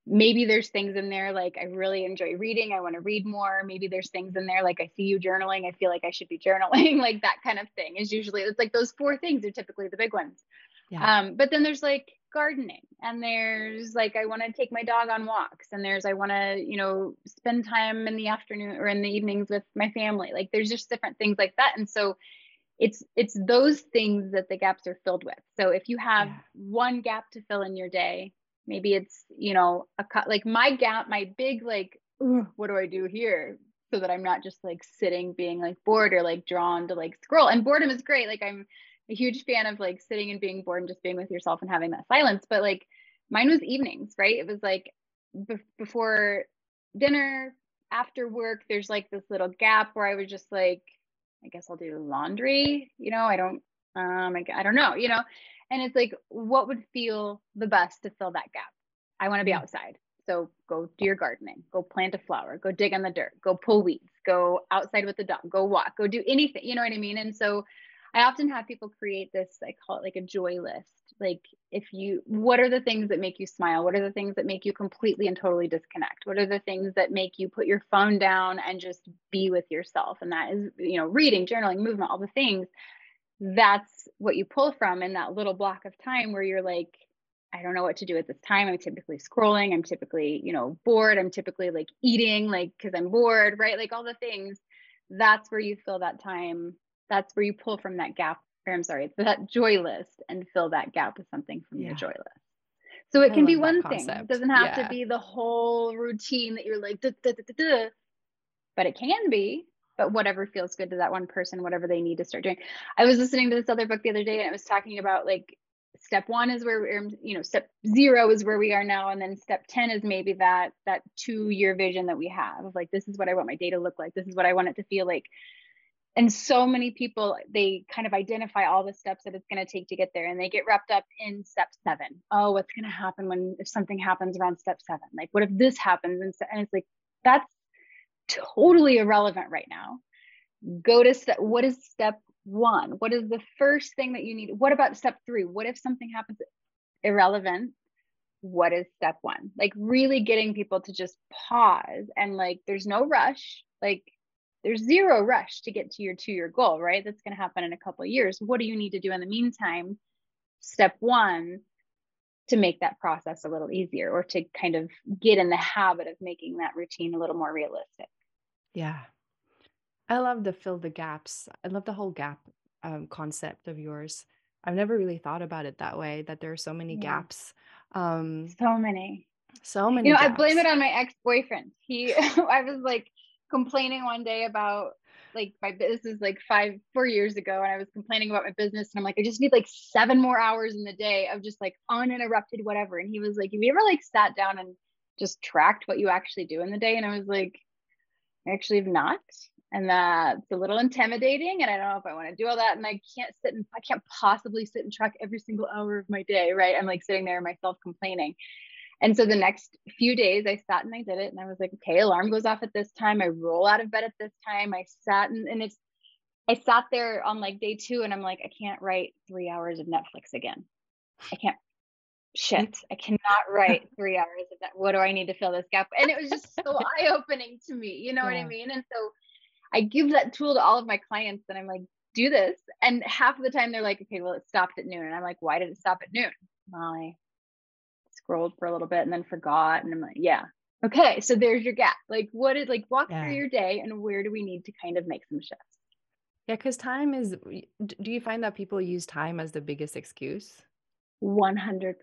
B: maybe there's things in there like I really enjoy reading, I want to read more. Maybe there's things in there like I see you journaling, I feel like I should be <laughs> journaling, like that kind of thing is usually it's like those four things are typically the big ones.
A: yeah,
B: Um, but then there's like gardening and there's like I want to take my dog on walks and there's I want to, you know, spend time in the afternoon or in the evenings with my family. Like there's just different things like that. And so it's it's those things that the gaps are filled with so if you have yeah. one gap to fill in your day maybe it's you know a cut like my gap my big like what do i do here? So that i'm not just like sitting being like bored or like drawn to like scroll. And boredom is great. Like i'm a huge fan of like sitting and being bored and just being with yourself and having that silence. But like mine was evenings right? It was like be- before dinner after work there's like this little gap where i was just like I guess I'll do laundry. You know, I don't, um, I, I don't know, you know, and it's like, what would feel the best to fill that gap? I want to be mm. outside. So go do your gardening, go plant a flower, go dig on the dirt, go pull weeds, go outside with the dog, go walk, go do anything. You know what I mean? And so I often have people create this, I call it like a joy list. Like, if you, what are the things that make you smile? What are the things that make you completely and totally disconnect? What are the things that make you put your phone down and just be with yourself? And that is, you know, reading, journaling, movement, all the things. That's what you pull from in that little block of time where you're like, I don't know what to do at this time. I'm typically scrolling. I'm typically, you know, bored. I'm typically like eating, like, because I'm bored, right? Like all the things. That's where you fill that time that's where you pull from that gap or I'm sorry, that joy list and fill that gap with something from yeah. the joy list. So it I can be one thing. It doesn't have yeah. to be the whole routine that you're like, duh, duh, duh, but it can be. But whatever feels good to that one person, whatever they need to start doing. I was listening to this other book the other day and it was talking about like step one is where we're, you know, step zero is where we are now. And then step 10 is maybe that, that two year vision that we have of like, this is what I want my day to look like. This is what I want it to feel like and so many people they kind of identify all the steps that it's going to take to get there and they get wrapped up in step seven. Oh, what's going to happen when if something happens around step seven like what if this happens and, and it's like that's totally irrelevant right now go to step what is step one what is the first thing that you need what about step three what if something happens irrelevant what is step one like really getting people to just pause and like there's no rush like there's zero rush to get to your two year goal, right? That's going to happen in a couple of years. What do you need to do in the meantime? Step one, to make that process a little easier or to kind of get in the habit of making that routine a little more realistic.
A: Yeah. I love the fill the gaps. I love the whole gap um, concept of yours. I've never really thought about it that way, that there are so many yeah. gaps. Um,
B: so many.
A: So many.
B: You know,
A: gaps.
B: I blame it on my ex boyfriend. He, <laughs> I was like, complaining one day about like my business like five four years ago and i was complaining about my business and i'm like i just need like seven more hours in the day of just like uninterrupted whatever and he was like have you ever like sat down and just tracked what you actually do in the day and i was like i actually have not and that's a little intimidating and i don't know if i want to do all that and i can't sit and i can't possibly sit and track every single hour of my day right i'm like sitting there myself complaining and so the next few days I sat and I did it and I was like, okay, alarm goes off at this time. I roll out of bed at this time. I sat and, and it's, I sat there on like day two and I'm like, I can't write three hours of Netflix again. I can't, shit, <laughs> I cannot write three hours of that. What do I need to fill this gap? And it was just so <laughs> eye opening to me. You know yeah. what I mean? And so I give that tool to all of my clients and I'm like, do this. And half of the time they're like, okay, well, it stopped at noon. And I'm like, why did it stop at noon? Well, I scrolled for a little bit and then forgot. And I'm like, yeah, okay, so there's your gap. Like, what is like walk yeah. through your day and where do we need to kind of make some shifts?
A: Yeah, because time is, do you find that people use time as the biggest excuse?
B: 100%.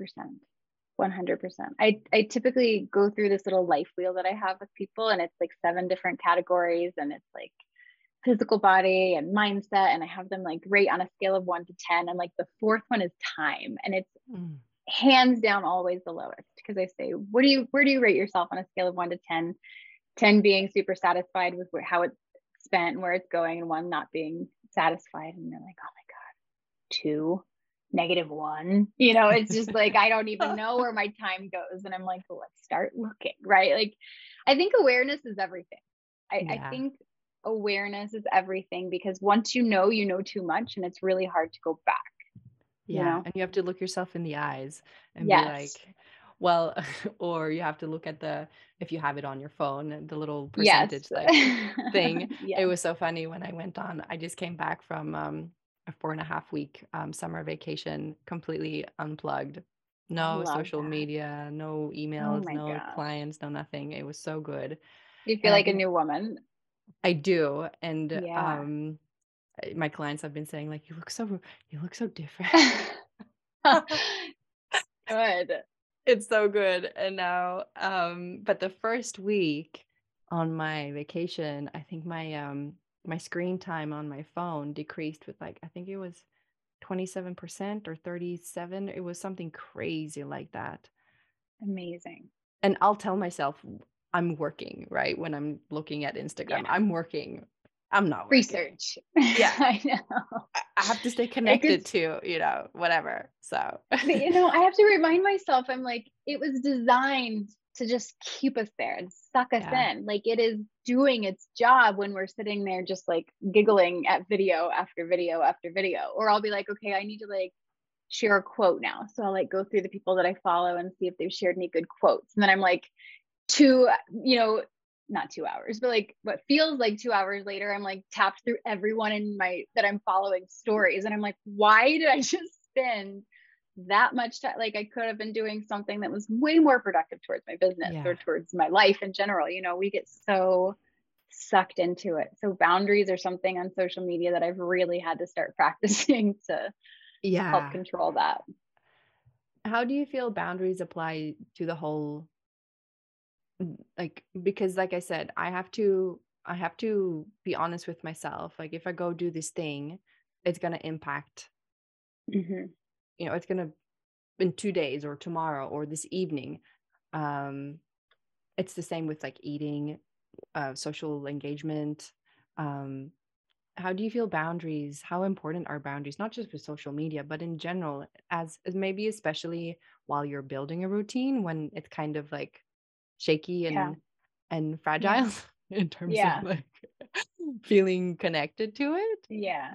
B: 100%. I, I typically go through this little life wheel that I have with people, and it's like seven different categories, and it's like physical body and mindset. And I have them like rate on a scale of one to 10. And like the fourth one is time. And it's mm hands down always the lowest because I say, what do you where do you rate yourself on a scale of one to 10? 10 being super satisfied with how it's spent and where it's going, and one not being satisfied. And they're like, oh my God, two, negative one. You know, it's just like I don't even <laughs> know where my time goes. And I'm like, well, let's start looking, right? Like I think awareness is everything. I, yeah. I think awareness is everything because once you know, you know too much and it's really hard to go back
A: yeah. You know? And you have to look yourself in the eyes and yes. be like, well, <laughs> or you have to look at the, if you have it on your phone, the little percentage yes. like thing. <laughs> yes. It was so funny when I went on, I just came back from um, a four and a half week um, summer vacation, completely unplugged. No social that. media, no oh emails, oh no God. clients, no nothing. It was so good.
B: You feel and like a new woman.
A: I do. And yeah. um my clients have been saying like you look so you look so different <laughs>
B: good
A: it's so good and now um but the first week on my vacation i think my um my screen time on my phone decreased with like i think it was 27% or 37 it was something crazy like that
B: amazing
A: and i'll tell myself i'm working right when i'm looking at instagram yeah. i'm working I'm not
B: working. research.
A: Yeah, <laughs>
B: I know.
A: I have to stay <laughs> connected to you know whatever. So
B: you know, I have to remind myself. I'm like, it was designed to just keep us there and suck us yeah. in. Like it is doing its job when we're sitting there just like giggling at video after video after video. Or I'll be like, okay, I need to like share a quote now. So I'll like go through the people that I follow and see if they've shared any good quotes. And then I'm like, two, you know, not two hours, but like what feels like two hours later, I'm like tapped through everyone in my that I'm following stories. And I'm like, why did I <laughs> just spend that much time? Like I could have been doing something that was way more productive towards my business yeah. or towards my life in general. You know, we get so sucked into it. So boundaries are something on social media that I've really had to start <laughs> practicing to yeah. help control that.
A: How do you feel boundaries apply to the whole like because like i said i have to i have to be honest with myself like if i go do this thing it's going to impact mm-hmm. You know it's going to in two days or tomorrow or this evening um it's the same with like eating uh social engagement um how do you feel boundaries how important are boundaries not just with social media but in general as, as maybe especially while you're building a routine when it's kind of like shaky and yeah. and fragile yeah. <laughs> in terms yeah. of like <laughs> feeling connected to it
B: yeah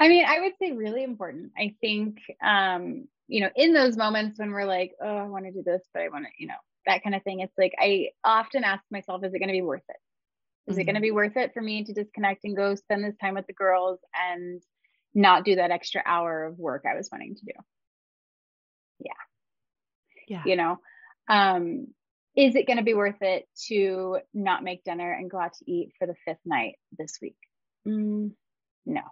B: i mean i would say really important. I think um you know in those moments when we're like oh i want to do this but i want to you know that kind of thing it's like i often ask myself is it going to be worth it? Is mm-hmm. it going to be worth it for me to disconnect and go spend this time with the girls and not do that extra hour of work i was wanting to do? Yeah. Yeah. You know um is it going to be worth it to not make dinner and go out to eat for the fifth night this week? Mm, no,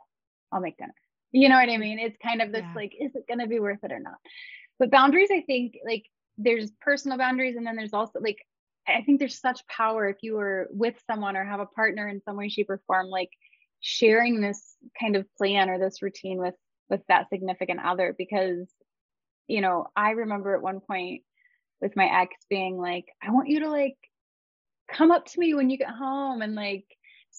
B: I'll make dinner. You know what I mean? It's kind of this yeah. like, is it going to be worth it or not? But boundaries, I think, like there's personal boundaries, and then there's also like, I think there's such power if you are with someone or have a partner in some way, shape, or form, like sharing this kind of plan or this routine with with that significant other because you know i remember at one point with my ex being like, I want you to like come up to me when you get home and like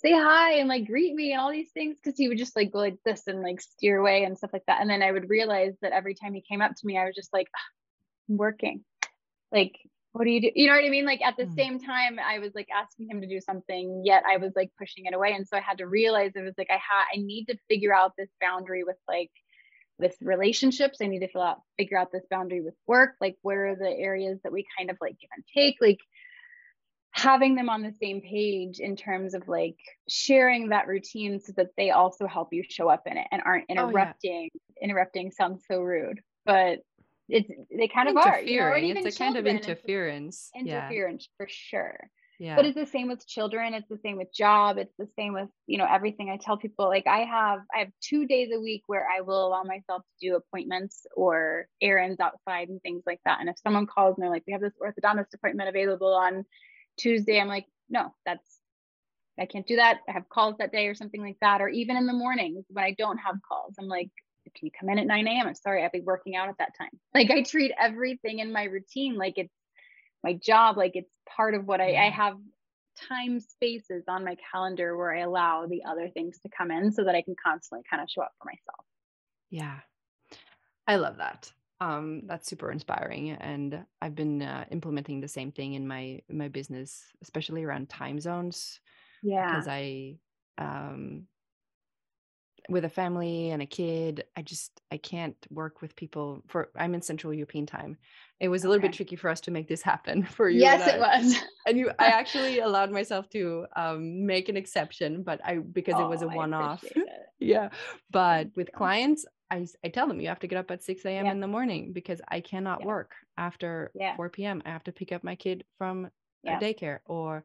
B: say hi and like greet me and all these things because he would just like go like this and like steer away and stuff like that. And then I would realize that every time he came up to me, I was just like, I'm working. Like, what do you do? You know what I mean? Like at the mm. same time, I was like asking him to do something, yet I was like pushing it away. And so I had to realize it was like I had I need to figure out this boundary with like with relationships i need to fill out figure out this boundary with work like where are the areas that we kind of like give and take like having them on the same page in terms of like sharing that routine so that they also help you show up in it and aren't interrupting oh, yeah. interrupting sounds so rude but it's they kind of are
A: you know, it's a kind of interference
B: interference yeah. for sure yeah. But it's the same with children. It's the same with job. It's the same with, you know, everything I tell people. Like I have, I have two days a week where I will allow myself to do appointments or errands outside and things like that. And if someone calls and they're like, we have this orthodontist appointment available on Tuesday, I'm like, no, that's, I can't do that. I have calls that day or something like that. Or even in the mornings when I don't have calls, I'm like, can you come in at 9 a.m.? I'm sorry, I'll be working out at that time. Like I treat everything in my routine like it's my job like it's part of what I, I have time spaces on my calendar where I allow the other things to come in so that I can constantly kind of show up for myself.
A: Yeah. I love that. Um, that's super inspiring. And I've been uh, implementing the same thing in my in my business, especially around time zones.
B: Yeah.
A: Because I um with a family and a kid i just i can't work with people for i'm in central european time it was a little bit tricky for us to make this happen <laughs> for you
B: yes it was
A: and you i <laughs> actually allowed myself to um, make an exception but i because oh, it was a one-off <laughs> yeah but with clients I, I tell them you have to get up at 6 a.m yeah. in the morning because i cannot yeah. work after yeah. 4 p.m i have to pick up my kid from daycare or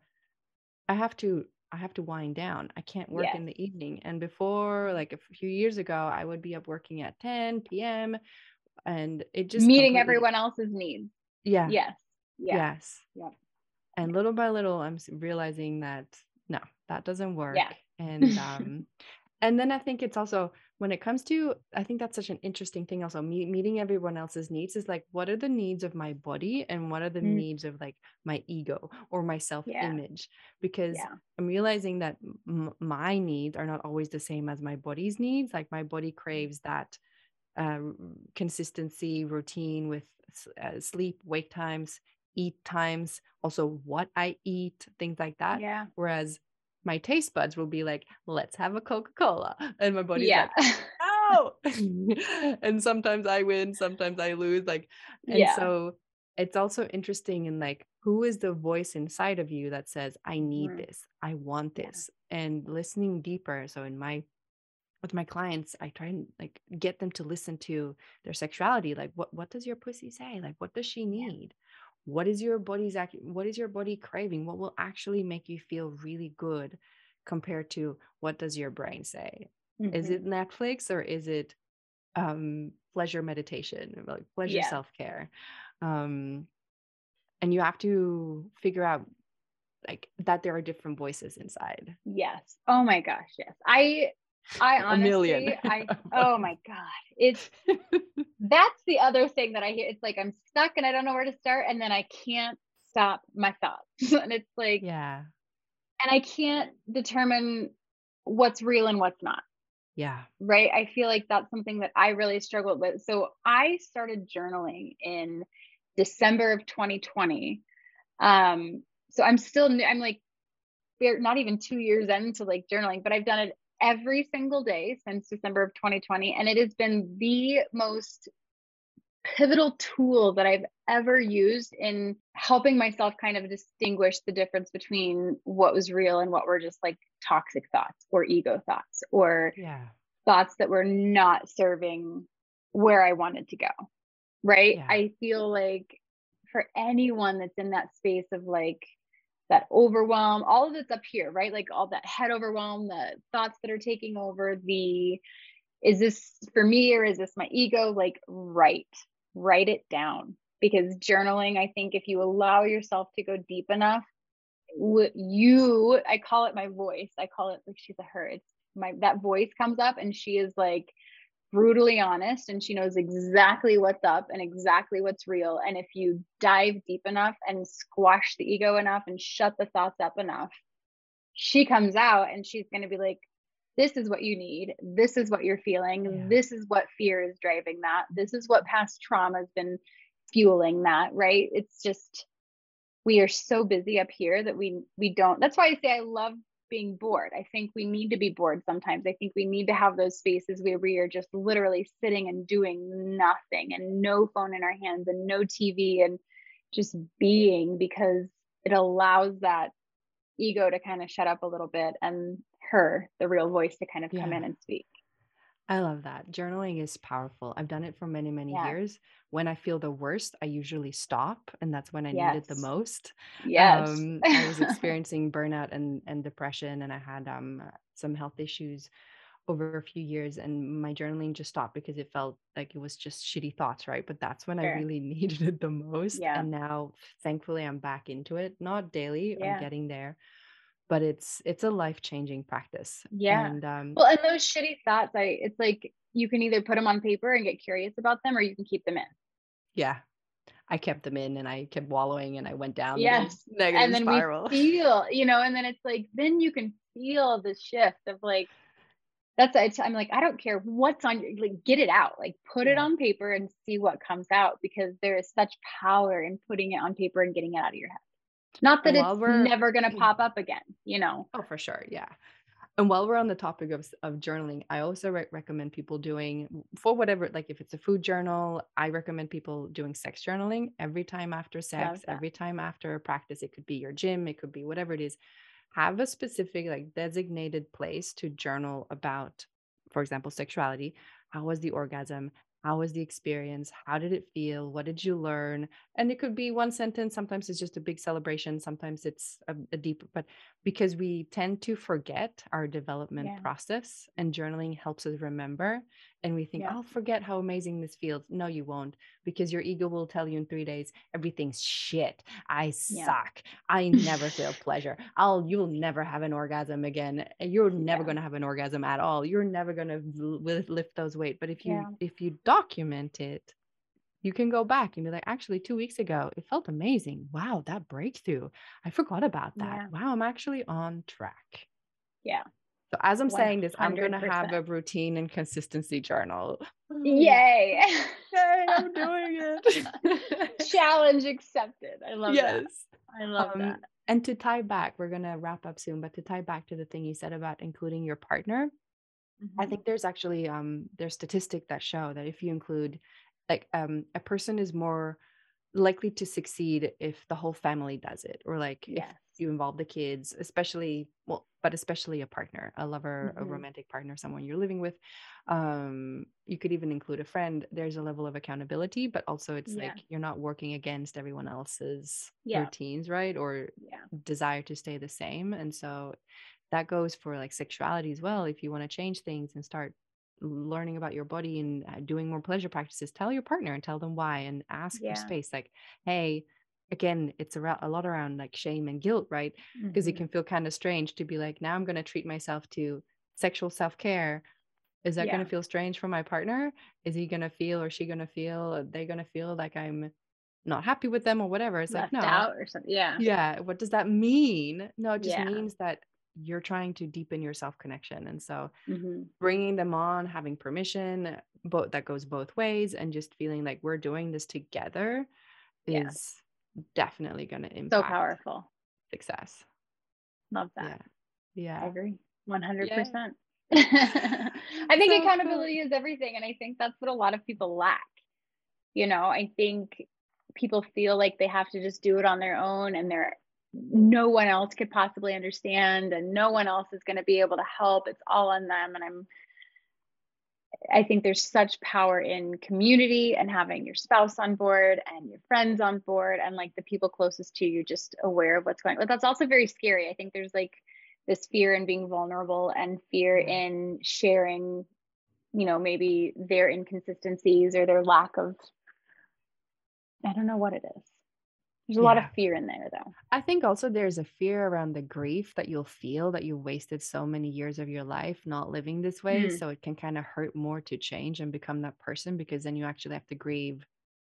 A: i have to I have to wind down. I can't work in the evening. And before, like a few years ago, I would be up working at 10 p.m. and it just
B: meeting everyone else's needs.
A: Yeah.
B: Yes.
A: Yeah. Yes. Yeah. And little by little, I'm realizing that no, that doesn't work.
B: Yeah.
A: And <laughs> um, and then I think it's also when it comes to I think that's such an interesting thing. Also, me- meeting everyone else's needs is like, what are the needs of my body and what are the mm. needs of like my ego or my self image? Yeah. Because yeah. I'm realizing that m- my needs are not always the same as my body's needs. Like my body craves that uh, consistency, routine with uh, sleep, wake times, eat times, also what I eat, things like that.
B: Yeah.
A: Whereas my taste buds will be like, let's have a Coca Cola. And my body's yeah. like, no. <laughs> <laughs> and sometimes I win, sometimes I lose. Like, and yeah. so it's also interesting in like, who is the voice inside of you that says, I need mm-hmm. this, I want this, yeah. and listening deeper. So in my with my clients i try and like get them to listen to their sexuality like what what does your pussy say like what does she need what is your body's act what is your body craving? What will actually make you feel really good compared to what does your brain say? Mm-hmm. is it netflix or is it um pleasure meditation like pleasure yeah. self-care? Um and you have to figure out like that there are different voices inside.
B: Yes. Oh my gosh yes. I I honestly, a million. I <laughs> oh my god, it's <laughs> that's the other thing that I hear. It's like I'm stuck and I don't know where to start, and then I can't stop my thoughts, <laughs> and it's like
A: yeah,
B: and I can't determine what's real and what's not.
A: Yeah.
B: Right. I feel like that's something that I really struggled with. So I started journaling in December of 2020. Um, so I'm still I'm like we're not even two years into like journaling, but I've done it every single day since December of 2020. And it has been the most pivotal tool that I've ever used in helping myself kind of distinguish the difference between what was real and what were just like toxic thoughts or ego thoughts or
A: yeah.
B: thoughts that were not serving where I wanted to go. Right. Yeah. I feel like for anyone that's in that space of like that overwhelm, all of it's up here, right? Like all that head overwhelm, the thoughts that are taking over, the is this for me or is this my ego? Like, write, write it down. Because journaling, I think if you allow yourself to go deep enough, you, I call it my voice. I call it like she's a her. It's my that voice comes up and she is like, brutally honest and she knows exactly what's up and exactly what's real. And if you dive deep enough and squash the ego enough and shut the thoughts up enough, she comes out and she's going to be like, this is what you need. This is what you're feeling. Yeah. This is what fear is driving that. This is what past trauma has been fueling that, right? It's just we are so busy up here that we we don't. That's why I say I love being bored. I think we need to be bored sometimes. I think we need to have those spaces where we are just literally sitting and doing nothing and no phone in our hands and no TV and just being because it allows that ego to kind of shut up a little bit and her, the real voice, to kind of come in and speak.
A: I love that. Journaling is powerful. I've done it for many, many yeah. years. When I feel the worst, I usually stop, and that's when I yes. need it the most.
B: Yes.
A: Um, I was <laughs> experiencing burnout and, and depression, and I had um, some health issues over a few years, and my journaling just stopped because it felt like it was just shitty thoughts, right? But that's when sure. I really <laughs> needed it the most.
B: Yeah.
A: And now, thankfully, I'm back into it. Not daily, yeah. I'm getting there but it's it's a life-changing practice
B: yeah.
A: and um
B: well and those shitty thoughts i it's like you can either put them on paper and get curious about them or you can keep them in.
A: Yeah. I kept them in and i kept wallowing and i went down
B: yes <laughs>
A: negative
B: and then
A: spiral.
B: we <laughs> feel you know and then it's like then you can feel the shift of like that's it's, i'm like i don't care what's on your like get it out like put yeah. it on paper and see what comes out because there is such power in putting it on paper and getting it out of your head not that it's never going to pop up again, you know.
A: Oh, for sure. Yeah. And while we're on the topic of, of journaling, I also re- recommend people doing for whatever, like if it's a food journal, I recommend people doing sex journaling every time after sex, every time after practice. It could be your gym, it could be whatever it is. Have a specific, like designated place to journal about, for example, sexuality. How was the orgasm? How was the experience? How did it feel? What did you learn? And it could be one sentence sometimes it's just a big celebration sometimes it's a, a deep but because we tend to forget our development yeah. process and journaling helps us remember and we think yeah. i'll forget how amazing this feels no you won't because your ego will tell you in three days everything's shit i yeah. suck i never feel <laughs> pleasure i'll you'll never have an orgasm again you're never going to have an orgasm at all you're never going to lift those weight but if you if you document it you can go back and be like, actually, two weeks ago, it felt amazing. Wow, that breakthrough. I forgot about that. Yeah. Wow, I'm actually on track.
B: Yeah.
A: So as I'm 100%. saying this, I'm gonna have a routine and consistency journal.
B: Yay! <laughs>
A: Yay! I'm doing it. <laughs>
B: Challenge accepted. I love yes. that. I love um, that.
A: And to tie back, we're gonna wrap up soon, but to tie back to the thing you said about including your partner, mm-hmm. I think there's actually um there's statistics that show that if you include like um a person is more likely to succeed if the whole family does it or like yeah. if you involve the kids especially well but especially a partner a lover mm-hmm. a romantic partner someone you're living with um you could even include a friend there's a level of accountability but also it's yeah. like you're not working against everyone else's yeah. routines right or yeah. desire to stay the same and so that goes for like sexuality as well if you want to change things and start learning about your body and uh, doing more pleasure practices tell your partner and tell them why and ask for space like hey again it's a, a lot around like shame and guilt right because mm-hmm. it can feel kind of strange to be like now i'm going to treat myself to sexual self-care is that yeah. going to feel strange for my partner is he going to feel or she going to feel They're they going to feel like i'm not happy with them or whatever it's
B: Left
A: like no
B: out or something yeah
A: yeah what does that mean no it just yeah. means that you're trying to deepen your self connection and so mm-hmm. bringing them on having permission but that goes both ways and just feeling like we're doing this together is definitely going to impact
B: so powerful.
A: success.
B: Love that.
A: Yeah, yeah.
B: i agree. 100% yeah. <laughs> i think so accountability cool. is everything and i think that's what a lot of people lack. You know i think people feel like they have to just do it on their own and they're no one else could possibly understand and no one else is going to be able to help. It's all on them and i'm i think there's such power in community and having your spouse on board and your friends on board and like the people closest to you just aware of what's going on but that's also very scary. I think there's like this fear in being vulnerable and fear in sharing you know maybe their inconsistencies or their lack of i don't know what it is there's a yeah. lot of fear in there, though.
A: I think also there's a fear around the grief that you'll feel that you wasted so many years of your life not living this way. Mm. So it can kind of hurt more to change and become that person because then you actually have to grieve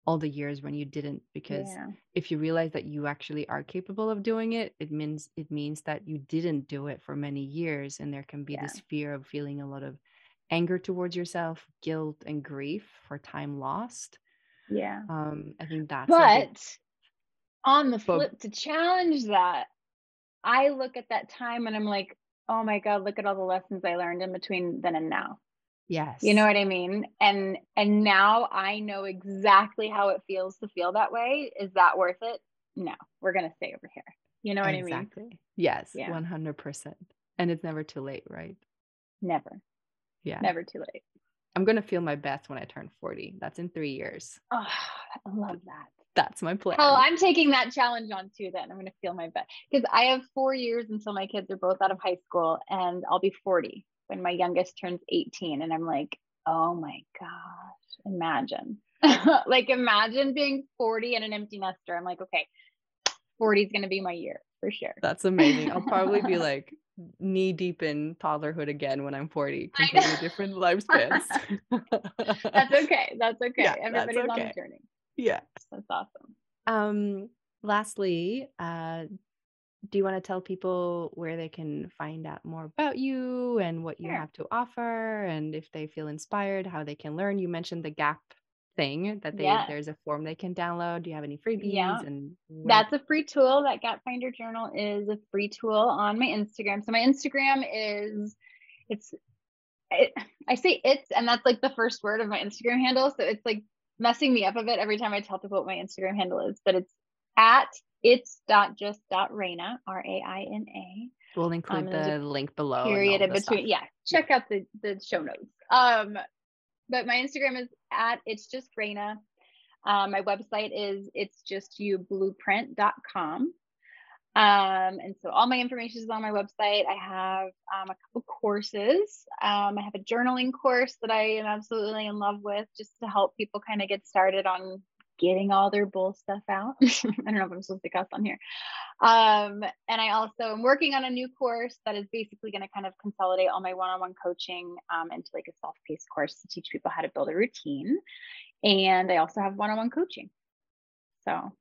A: all the years when you didn't. Because yeah. if you realize that you actually are capable of doing it, it means it means that you didn't do it for many years, and there can be yeah. this fear of feeling a lot of anger towards yourself, guilt, and grief for time lost.
B: Yeah.
A: Um, I think that's
B: but on the flip to challenge that i look at that time and i'm like oh my god look at all the lessons i learned in between then and now.
A: Yes.
B: you know what i mean? And and now i know exactly how it feels to feel that way. Is that worth it? No we're gonna stay over here. You know what exactly. i mean? Exactly.
A: Yes yeah. 100% and it's never too late right?
B: Never.
A: Yeah.
B: Never too late.
A: I'm gonna feel my best when i turn 40 that's in three years.
B: Oh i love that
A: that's my plan.
B: Oh, I'm taking that challenge on too. Then I'm going to feel my best because I have four years until my kids are both out of high school, and I'll be 40 when my youngest turns 18. And I'm like, oh my gosh, imagine, <laughs> like imagine being 40 and an empty nester. I'm like, okay, 40 is going to be my year for sure.
A: That's amazing. I'll probably be <laughs> like knee deep in toddlerhood again when I'm 40, completely different lifespans. <laughs>
B: that's okay. That's okay. Yeah, Everybody's that's okay. on the journey
A: yeah
B: that's awesome
A: um lastly uh do you want to tell people where they can find out more about you and what you sure. have to offer and if they feel inspired how they can learn you mentioned the gap thing that they yeah. there's a form they can download do you have any freebies
B: yeah.
A: and
B: where- that's a free tool that gap finder journal is a free tool on my instagram so my instagram is it's it, i say it's and that's like the first word of my instagram handle so it's like messing me up a bit every time I tell people what my Instagram handle is, but it's at it's dot just dot Raina R A I N A.
A: We'll include um, the link below.
B: Period in between. Stuff. Yeah, check out the the show notes. Um, but my Instagram is at it's just Raina. Um, my website is it's just you blueprint.com. Um, and so all my information is on my website. I have um, a couple courses. Um, I have a journaling course that I am absolutely in love with just to help people kind of get started on getting all their bull stuff out. <laughs> I don't know if I'm supposed to cuss on here. Um, and I also am working on a new course that is basically going to kind of consolidate all my one-on-one coaching um, into like a self-paced course to teach people how to build a routine. And I also have one-on-one coaching. So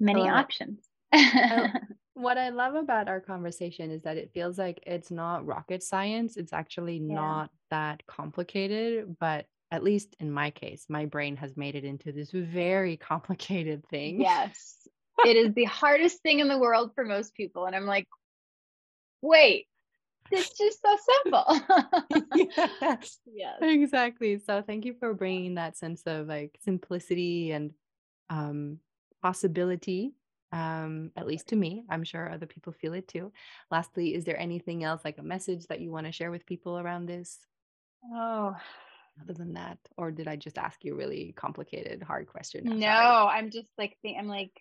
B: many options. <laughs>
A: what I love about our conversation is that it feels like it's not rocket science. It's actually yeah. not that complicated, but at least in my case, my brain has made it into this very <laughs> complicated thing.
B: Yes. it is the hardest thing in the world for most people. And I'm like, wait, it's just so simple. <laughs>
A: yes. yes. Exactly. So thank you for bringing that sense of like simplicity and um, possibility um, at least to me. I'm sure other people feel it too. Lastly, is there anything else, like a message that you want to share with people around this?
B: Oh,
A: other than that, or did I just ask you a really complicated, hard question?
B: I'm no, sorry. I'm just like I'm like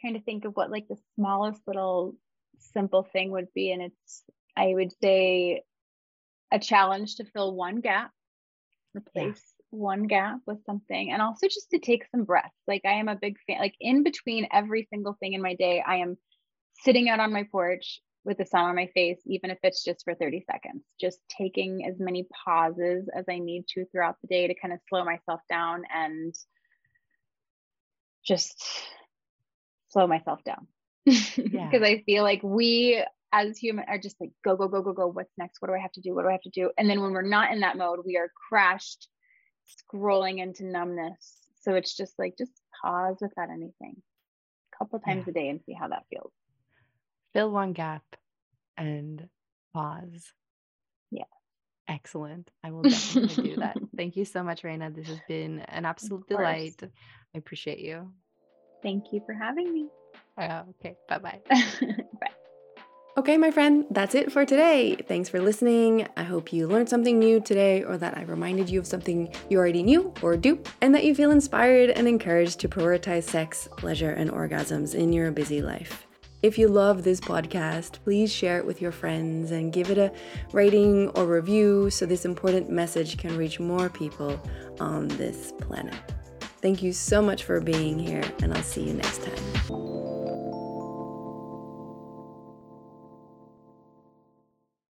B: trying to think of what like the smallest little simple thing would be, and it's I would say a challenge to fill one gap, replace one gap with something and also just to take some breaths. Like I am a big fan, like in between every single thing in my day, I am sitting out on my porch with the sun on my face, even if it's just for 30 seconds, just taking as many pauses as I need to throughout the day to kind of slow myself down and just slow myself down. Because <laughs> yeah. I feel like we as human are just like go, go, go, go, go. What's next? What do I have to do? What do I have to do? And then when we're not in that mode, we are crashed scrolling into numbness. So it's just like, just pause without anything a couple times yeah. a day and see how that feels.
A: Fill one gap and pause.
B: Yeah.
A: Excellent. I will <laughs> definitely do that. Thank you so much, Raina. This has been an absolute delight. I appreciate you.
B: Thank you for having me.
A: Uh, okay. Bye-bye. Bye. <laughs> Okay, my friend, that's it for today. Thanks for listening. I hope you learned something new today, or that I reminded you of something you already knew or do, and that you feel inspired and encouraged to prioritize sex, pleasure, and orgasms in your busy life. If you love this podcast, please share it with your friends and give it a rating or review so this important message can reach more people on this planet. Thank you so much for being here, and I'll see you next time.